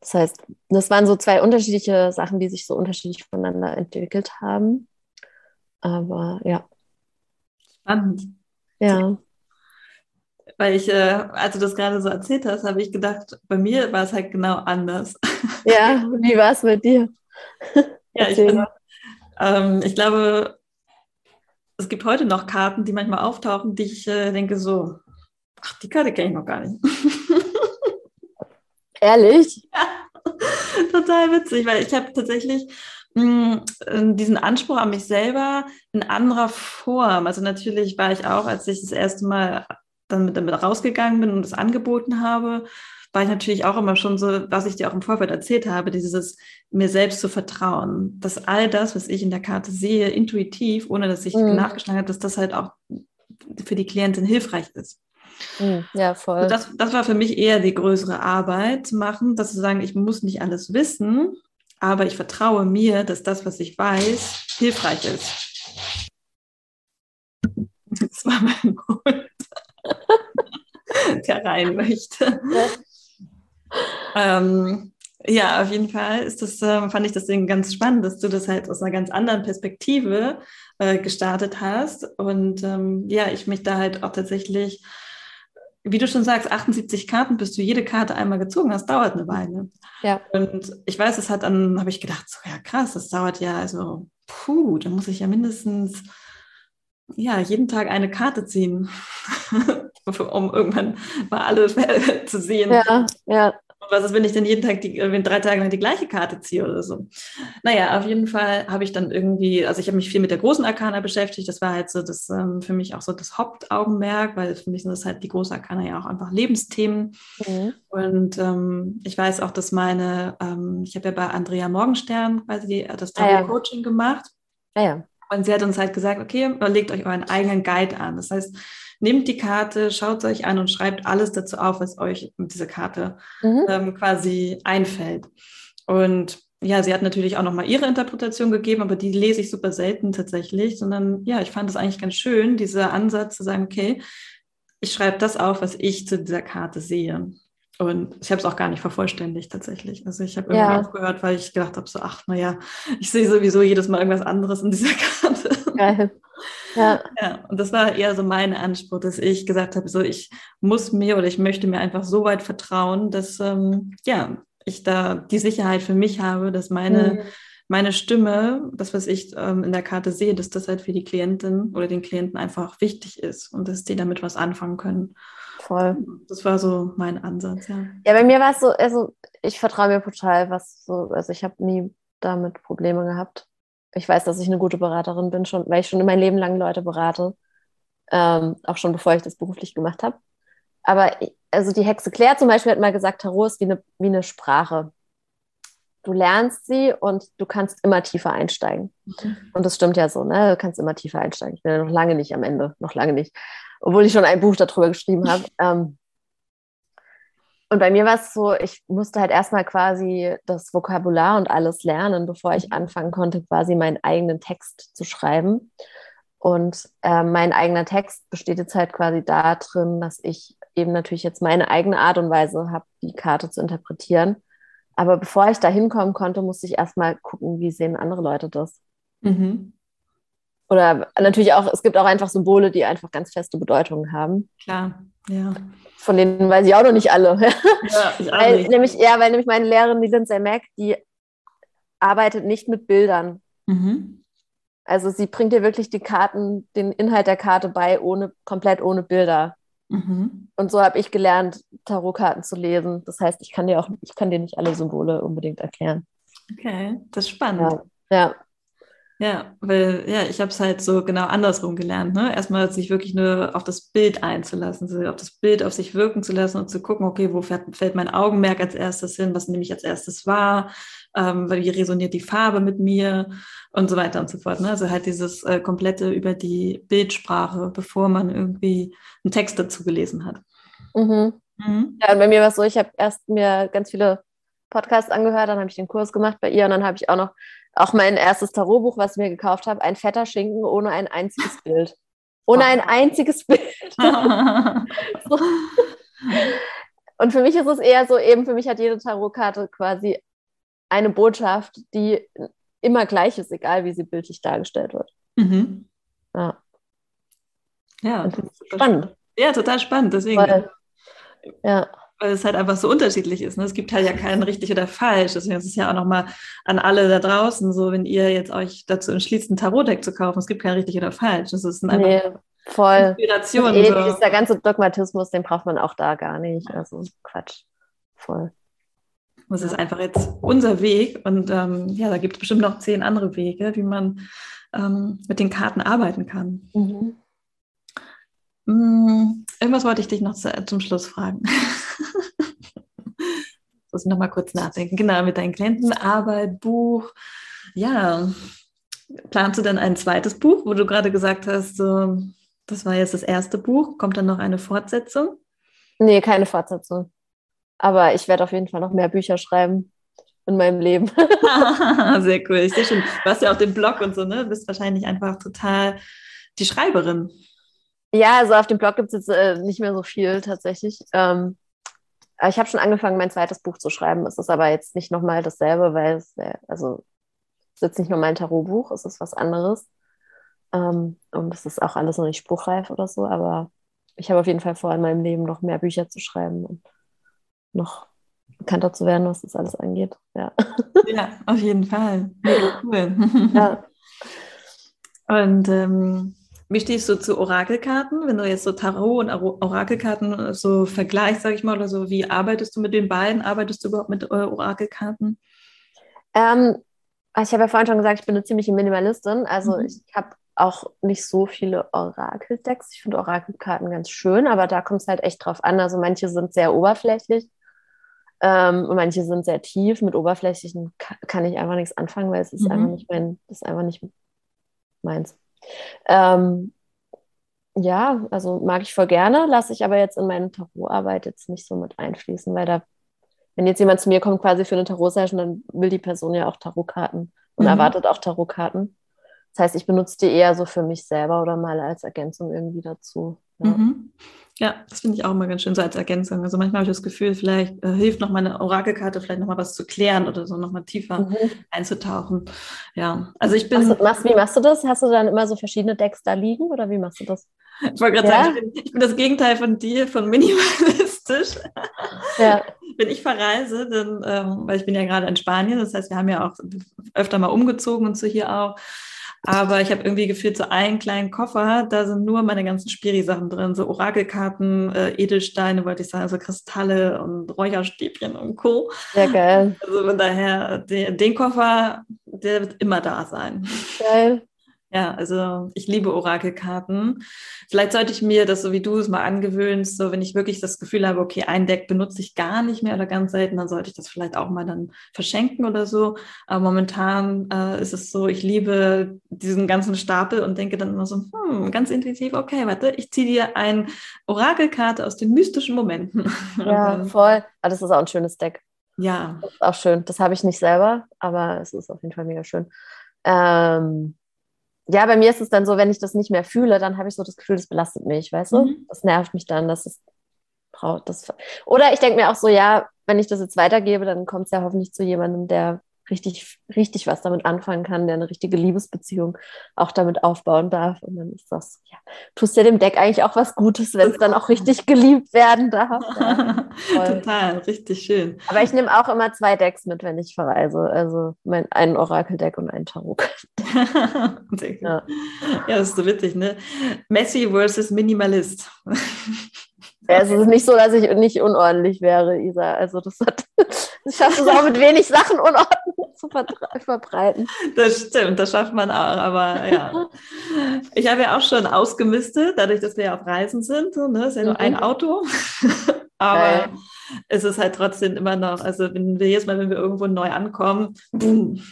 Das heißt, das waren so zwei unterschiedliche Sachen, die sich so unterschiedlich voneinander entwickelt haben. Aber ja. Spannend. Ja. Weil ich, äh, als du das gerade so erzählt hast, habe ich gedacht, bei mir war es halt genau anders. Ja, wie war es mit dir? ja, ich, bin, ähm, ich glaube, es gibt heute noch Karten, die manchmal auftauchen, die ich äh, denke so, ach, die Karte kenne ich noch gar nicht. *laughs* Ehrlich? Ja, *laughs* total witzig, weil ich habe tatsächlich mh, mm, diesen Anspruch an mich selber in anderer Form. Also natürlich war ich auch, als ich das erste Mal dann mit, damit rausgegangen bin und es angeboten habe, war ich natürlich auch immer schon so, was ich dir auch im Vorfeld erzählt habe, dieses mir selbst zu vertrauen, dass all das, was ich in der Karte sehe, intuitiv, ohne dass ich mhm. nachgeschlagen habe, dass das halt auch für die Klientin hilfreich ist. Mhm. Ja, voll. Also das, das war für mich eher die größere Arbeit zu machen, dass zu sagen, ich muss nicht alles wissen, aber ich vertraue mir, dass das, was ich weiß, hilfreich ist. Das war mein Hund, *laughs* der rein möchte. Ähm, ja, auf jeden Fall ist das, äh, fand ich das Ding ganz spannend, dass du das halt aus einer ganz anderen Perspektive äh, gestartet hast. Und ähm, ja, ich mich da halt auch tatsächlich, wie du schon sagst, 78 Karten, bis du jede Karte einmal gezogen hast, dauert eine Weile. Ja. Und ich weiß, es hat dann, habe ich gedacht, so ja krass, das dauert ja, also, puh, da muss ich ja mindestens ja, jeden Tag eine Karte ziehen, *laughs* um irgendwann mal alle *laughs* zu sehen. Ja, ja. Was ist, wenn ich dann jeden Tag, die, wenn drei Tage lang die gleiche Karte ziehe oder so? Naja, auf jeden Fall habe ich dann irgendwie, also ich habe mich viel mit der großen Arkana beschäftigt. Das war halt so das ähm, für mich auch so das Hauptaugenmerk, weil für mich sind das halt die große Arkana ja auch einfach Lebensthemen. Mhm. Und ähm, ich weiß auch, dass meine, ähm, ich habe ja bei Andrea Morgenstern quasi die, das Tarot-Coaching ah, ja. gemacht. Ah, ja. Und sie hat uns halt gesagt, okay, legt euch euren eigenen Guide an. Das heißt, nehmt die Karte, schaut es euch an und schreibt alles dazu auf, was euch mit dieser Karte mhm. ähm, quasi einfällt. Und ja, sie hat natürlich auch nochmal ihre Interpretation gegeben, aber die lese ich super selten tatsächlich, sondern ja, ich fand es eigentlich ganz schön, dieser Ansatz zu sagen, okay, ich schreibe das auf, was ich zu dieser Karte sehe. Und ich habe es auch gar nicht vervollständigt tatsächlich. Also ich habe irgendwann ja. aufgehört, weil ich gedacht habe, so, ach, naja, ich sehe sowieso jedes Mal irgendwas anderes in dieser *laughs* Karte. Geil. Ja. ja. Und das war eher so mein Anspruch, dass ich gesagt habe, so, ich muss mir oder ich möchte mir einfach so weit vertrauen, dass ähm, ja, ich da die Sicherheit für mich habe, dass meine, mhm. meine Stimme, das, was ich ähm, in der Karte sehe, dass das halt für die Klientin oder den Klienten einfach wichtig ist und dass die damit was anfangen können. Voll. Das war so mein Ansatz, ja. Ja, bei mir war es so, also ich vertraue mir total, was so, also ich habe nie damit Probleme gehabt. Ich weiß, dass ich eine gute Beraterin bin, schon, weil ich schon mein Leben lang Leute berate. Ähm, auch schon bevor ich das beruflich gemacht habe. Aber also die Hexe Claire zum Beispiel hat mal gesagt, Tarot ist wie eine, wie eine Sprache. Du lernst sie und du kannst immer tiefer einsteigen. Mhm. Und das stimmt ja so, ne? Du kannst immer tiefer einsteigen. Ich bin ja noch lange nicht am Ende, noch lange nicht obwohl ich schon ein Buch darüber geschrieben habe. *laughs* Ähm, und bei mir war es so, ich musste halt erstmal quasi das Vokabular und alles lernen, bevor ich mhm. anfangen konnte, quasi meinen eigenen Text zu schreiben. Und äh, mein eigener Text besteht jetzt halt quasi darin, dass ich eben natürlich jetzt meine eigene Art und Weise habe, die Karte zu interpretieren. Aber bevor ich da hinkommen konnte, musste ich erstmal gucken, wie sehen andere Leute das. Mhm. Oder natürlich auch, es gibt auch einfach Symbole, die einfach ganz feste Bedeutungen haben. Klar, ja. Von denen weiß ich auch noch nicht alle. Ja, *laughs* ich auch weil, nicht. Nämlich, ja, weil nämlich meine Lehrerin, die Lindsay Mack, die arbeitet nicht mit Bildern. Mhm. Also sie bringt dir wirklich die Karten, den Inhalt der Karte bei, ohne, komplett ohne Bilder. Mhm. Und so habe ich gelernt, Tarotkarten zu lesen. Das heißt, ich kann dir auch, ich kann dir nicht alle Symbole unbedingt erklären. Okay, das ist spannend. Ja. ja. Ja, weil ja, ich habe es halt so genau andersrum gelernt. Ne? Erstmal sich wirklich nur auf das Bild einzulassen, so auf das Bild auf sich wirken zu lassen und zu gucken, okay, wo fährt, fällt mein Augenmerk als erstes hin, was nehme ich als erstes wahr, ähm, wie resoniert die Farbe mit mir und so weiter und so fort. Ne? Also halt dieses äh, komplette über die Bildsprache, bevor man irgendwie einen Text dazu gelesen hat. Mhm. Mhm. Ja, und bei mir war es so, ich habe erst mir ganz viele Podcasts angehört, dann habe ich den Kurs gemacht bei ihr und dann habe ich auch noch auch mein erstes Tarotbuch, was ich mir gekauft habe, ein fetter Schinken ohne ein einziges Bild. Ohne ein einziges Bild. *laughs* *laughs* so. Und für mich ist es eher so, eben für mich hat jede Tarotkarte quasi eine Botschaft, die immer gleich ist, egal wie sie bildlich dargestellt wird. Mhm. Ja. Ja. Spannend. Ja, total spannend. Deswegen. Weil, ja. Weil es halt einfach so unterschiedlich ist. Ne? Es gibt halt ja keinen richtig oder falsch. Deswegen ist es ja auch nochmal an alle da draußen so, wenn ihr jetzt euch dazu entschließt, ein Tarotdeck zu kaufen, es gibt kein richtig oder falsch. Es ist einfach nee, voll. Inspiration. Eh, so. Dieser ganze Dogmatismus, den braucht man auch da gar nicht. Also Quatsch. Voll. Das ist einfach jetzt unser Weg und ähm, ja, da gibt es bestimmt noch zehn andere Wege, wie man ähm, mit den Karten arbeiten kann. Mhm. Mm, irgendwas wollte ich dich noch zu, zum Schluss fragen. *laughs* Muss ich noch mal kurz nachdenken. Genau, mit deinen Klienten, Arbeit, Buch. Ja, planst du dann ein zweites Buch, wo du gerade gesagt hast, so, das war jetzt das erste Buch, kommt dann noch eine Fortsetzung? Nee, keine Fortsetzung. Aber ich werde auf jeden Fall noch mehr Bücher schreiben in meinem Leben. *laughs* *laughs* Sehr cool. Ich sehe schon, du hast ja auch den Blog und so, ne? Du bist wahrscheinlich einfach total die Schreiberin. Ja, also auf dem Blog gibt es jetzt äh, nicht mehr so viel tatsächlich. Ähm, ich habe schon angefangen, mein zweites Buch zu schreiben. Es ist aber jetzt nicht nochmal dasselbe, weil es, äh, also, es ist jetzt nicht nur mein Tarotbuch, es ist was anderes. Ähm, und es ist auch alles noch nicht spruchreif oder so, aber ich habe auf jeden Fall vor, in meinem Leben noch mehr Bücher zu schreiben und noch bekannter zu werden, was das alles angeht. Ja, *laughs* ja auf jeden Fall. Cool. Ja. Und ähm, wie stehst du zu Orakelkarten? Wenn du jetzt so Tarot und Orakelkarten so vergleichst, sage ich mal, oder so, wie arbeitest du mit den beiden? Arbeitest du überhaupt mit äh, Orakelkarten? Ähm, ich habe ja vorhin schon gesagt, ich bin eine ziemliche Minimalistin. Also mhm. ich habe auch nicht so viele Orakeldecks. Ich finde Orakelkarten ganz schön, aber da kommt es halt echt drauf an. Also manche sind sehr oberflächlich ähm, manche sind sehr tief. Mit oberflächlichen kann ich einfach nichts anfangen, weil es ist mhm. einfach nicht mein, das ist einfach nicht meins. Ähm, ja, also mag ich voll gerne, lasse ich aber jetzt in meine Tarotarbeit jetzt nicht so mit einfließen, weil da, wenn jetzt jemand zu mir kommt quasi für eine Tarot-Session, dann will die Person ja auch Tarotkarten und mhm. erwartet auch Tarotkarten. Das heißt, ich benutze die eher so für mich selber oder mal als Ergänzung irgendwie dazu. Ja. Mhm. Ja, das finde ich auch immer ganz schön so als Ergänzung. Also manchmal habe ich das Gefühl, vielleicht äh, hilft noch meine Orakelkarte, vielleicht noch mal was zu klären oder so noch mal tiefer mhm. einzutauchen. Ja, also ich bin. Machst, machst, wie machst du das? Hast du dann immer so verschiedene Decks da liegen oder wie machst du das? Ich wollte gerade ja? sagen, ich bin, ich bin, das Gegenteil von dir, von minimalistisch. Ja. *laughs* Wenn ich verreise, dann, ähm, weil ich bin ja gerade in Spanien, das heißt, wir haben ja auch öfter mal umgezogen und so hier auch. Aber ich habe irgendwie gefühlt so einen kleinen Koffer, da sind nur meine ganzen Spiri-Sachen drin, so Orakelkarten, äh, Edelsteine, wollte ich sagen, so Kristalle und Räucherstäbchen und Co. Ja, geil. Also von daher, den, den Koffer, der wird immer da sein. Geil. Ja, also ich liebe Orakelkarten. Vielleicht sollte ich mir das, so wie du es mal angewöhnst, so wenn ich wirklich das Gefühl habe, okay, ein Deck benutze ich gar nicht mehr oder ganz selten, dann sollte ich das vielleicht auch mal dann verschenken oder so. Aber momentan äh, ist es so, ich liebe diesen ganzen Stapel und denke dann immer so, hm, ganz intuitiv, okay, warte, ich ziehe dir eine Orakelkarte aus den mystischen Momenten. *laughs* Ja, voll. Aber ah, das ist auch ein schönes Deck. Ja. Das ist auch schön. Das habe ich nicht selber, aber es ist auf jeden Fall mega schön. Ähm, ja, bei mir ist es dann so, wenn ich das nicht mehr fühle, dann habe ich so das Gefühl, das belastet mich, weißt du? Mhm. Das nervt mich dann, dass es braucht. Das Oder ich denke mir auch so, ja, wenn ich das jetzt weitergebe, dann kommt es ja hoffentlich zu jemandem, der richtig, richtig was damit anfangen kann, der eine richtige Liebesbeziehung auch damit aufbauen darf. Und dann ist das, ja, tust dir dem Deck eigentlich auch was Gutes, wenn es dann auch richtig geliebt werden darf. *laughs* Ja, Total, richtig schön. Aber ich nehme auch immer zwei Decks mit, wenn ich verreise. Also mein, ein Orakeldeck und ein Tarot. *laughs* ja. ja, das ist so witzig, ne? Messi versus Minimalist. Ja, es ist nicht so, dass ich nicht unordentlich wäre, Isa. Also das hat, ich schaffe es auch mit wenig Sachen Unordnung zu verbreiten. Das stimmt, das schafft man auch, aber ja. Ich habe ja auch schon ausgemistet, dadurch, dass wir ja auf Reisen sind. So, ne? ist ja nur mhm. ein Auto. *laughs* aber Geil. es ist halt trotzdem immer noch, also wenn wir jedes Mal, wenn wir irgendwo neu ankommen, boom,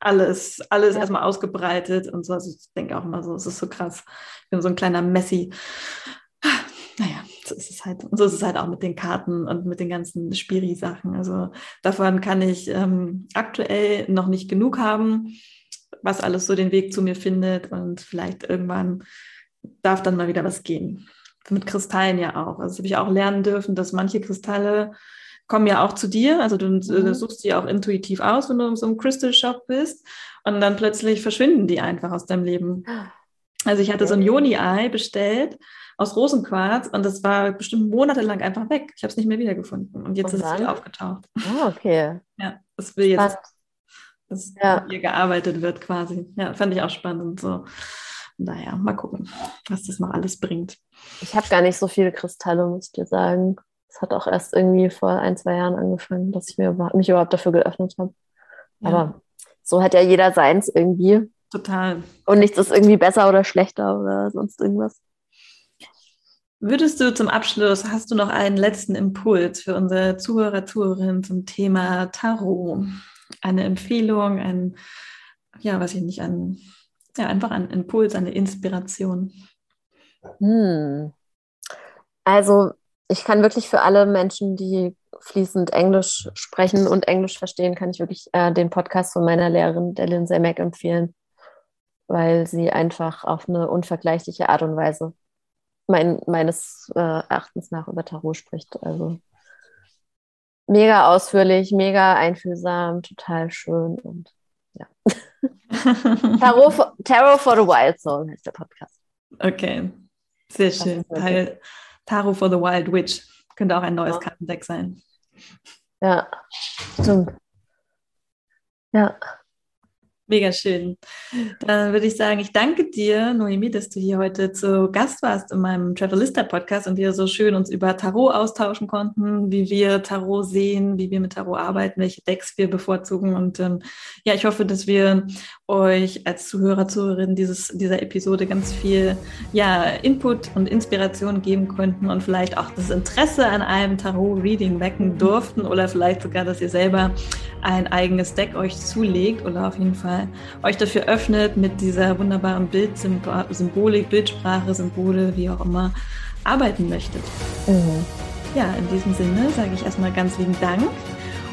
alles, alles ja. erstmal ausgebreitet und so. Also ich denke auch immer so, es ist so krass. Ich bin so ein kleiner Messi. Naja so ist es halt, so ist es halt auch mit den Karten und mit den ganzen Spiri-Sachen. Also davon kann ich ähm, aktuell noch nicht genug haben, was alles so den Weg zu mir findet und vielleicht irgendwann darf dann mal wieder was gehen. Mit Kristallen ja auch. Also habe ich auch lernen dürfen, dass manche Kristalle kommen ja auch zu dir. Also du mhm. suchst sie auch intuitiv aus, wenn du in so einem Crystal Shop bist. Und dann plötzlich verschwinden die einfach aus deinem Leben. Also ich hatte so ein Yoni-Ei bestellt aus Rosenquarz und das war bestimmt monatelang einfach weg. Ich habe es nicht mehr wiedergefunden. Und jetzt und ist es wieder aufgetaucht. Ah, okay. Ja, das will jetzt, dass ja. ihr gearbeitet wird quasi. Ja, fand ich auch spannend. So. Naja, mal gucken, was das noch alles bringt. Ich habe gar nicht so viele Kristalle, muss ich dir sagen. Es hat auch erst irgendwie vor ein, zwei Jahren angefangen, dass ich mir, mich überhaupt dafür geöffnet habe. Ja. Aber so hat ja jeder seins irgendwie. Total. Und nichts ist irgendwie besser oder schlechter oder sonst irgendwas. Würdest du zum Abschluss, hast du noch einen letzten Impuls für unsere Zuhörer, Zuhörerinnen zum Thema Tarot? Eine Empfehlung, ein, ja, weiß ich nicht, ein, ja, einfach ein Impuls, eine Inspiration? Hm. Also, ich kann wirklich für alle Menschen, die fließend Englisch sprechen und Englisch verstehen, kann ich wirklich äh, den Podcast von meiner Lehrerin, der Lindsay Mack, empfehlen, weil sie einfach auf eine unvergleichliche Art und Weise mein, meines äh, Erachtens nach über Tarot spricht. Also mega ausführlich, mega einfühlsam, total schön und ja. *laughs* Tarot, for, Tarot for the Wild Soul heißt der Podcast. Okay, sehr schön. Tarot for the Wild Witch könnte auch ein neues ja. Kartendeck sein. Ja, stimmt. Ja. Mega schön. Dann würde ich sagen, ich danke dir, Noemi, dass du hier heute zu Gast warst in meinem Travelista-Podcast und wir so schön uns über Tarot austauschen konnten, wie wir Tarot sehen, wie wir mit Tarot arbeiten, welche Decks wir bevorzugen. Und ähm, ja, ich hoffe, dass wir euch als Zuhörer, Zuhörerin dieses, dieser Episode ganz viel ja, Input und Inspiration geben konnten und vielleicht auch das Interesse an einem Tarot-Reading wecken durften oder vielleicht sogar, dass ihr selber ein eigenes Deck euch zulegt oder auf jeden Fall euch dafür öffnet, mit dieser wunderbaren Bildsymbolik, Bildsprache, Symbole, wie auch immer, arbeiten möchtet. Mhm. Ja, in diesem Sinne sage ich erstmal ganz lieben Dank.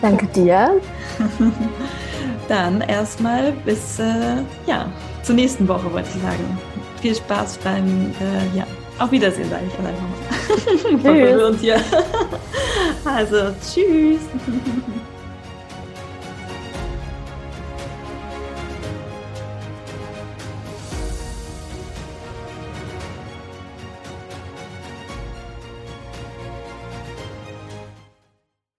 Danke dir. *laughs* Dann erstmal bis äh, ja, zur nächsten Woche, wollte ich sagen. Viel Spaß beim äh, ja, auf Wiedersehen, sage ich einfach mal. *laughs* Tschüss. wir uns hier. *laughs* Also, tschüss. *laughs*